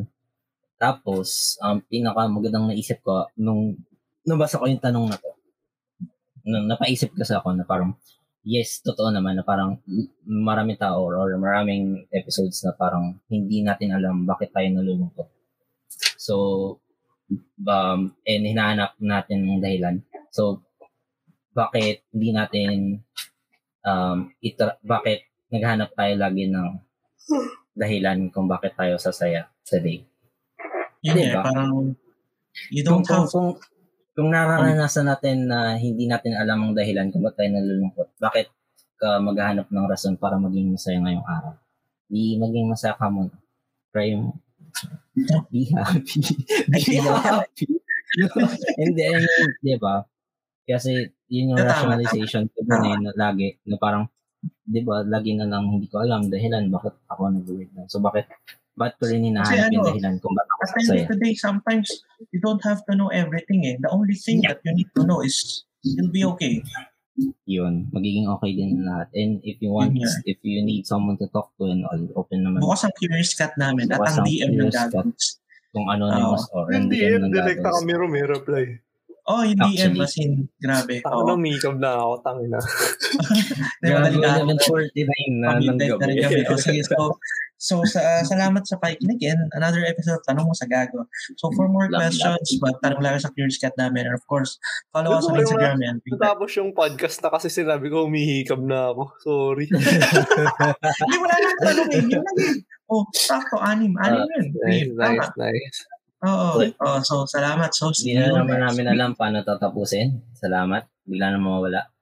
Tapos, ang um, pinaka magandang naisip ko, nung nabasa ko yung tanong na to, napaisip kasi ako na parang, yes, totoo naman na parang maraming tao or, maraming episodes na parang hindi natin alam bakit tayo nalulungkot. So, um, and hinahanap natin ng dahilan. So, bakit hindi natin um, itra- bakit naghanap tayo lagi ng dahilan kung bakit tayo sasaya sa day. Yun Diba? eh, parang you don't kung, have kung, kung nararanasan natin na hindi natin alam ang dahilan kung bakit tayo nalulungkot, bakit ka maghahanap ng rason para maging masaya ngayong araw? Di maging masaya ka muna. Try mo. Be happy. Be happy. And then, di ba? Kasi yun yung Tama. rationalization ko eh, na lagi, na parang, di ba, lagi na lang hindi ko alam dahilan bakit ako nag-breakdown. So bakit, bakit ko rin hinahanap Kasi yung ano, dahilan kung bakit ako At the end masaya? of the day, sometimes you don't have to know everything eh. The only thing Yeah. that you need to know is you'll be okay. yun, magiging okay din lahat. And if you want, nga. if you need someone to talk to and all, open naman Bukas ang curious cat namin at Bukas ang ang DM ng curious cat. gagawins. kung anonymous or Hindi, NDM eh, ng direct na gagawin. kami rumay-reply. Oh, yung DM Actually. as in, grabe. Ako Oo. na, mikab na ako, tangina. Di ba, Grabe, delikado. 11.49 na ng Pag-midnight na rin gabi. kami. O sige, so, so sa, salamat sa pakikinig and another episode of Tanong Mo sa Gago. So for more Love, questions, but tanong lang sa Curious Cat namin. And of course, follow us on Instagram and Twitter. Natapos yung podcast na kasi sinabi ko, humihikab na ako. Sorry. Hindi, wala nang tanong eh. Yun lang eh. Oh, sakto, anim. Anim yun. nice, Tama. nice, nice. Oo. Oh, so, salamat. So, Hindi na naman namin alam paano tatapusin. Salamat. Bigla na mawawala.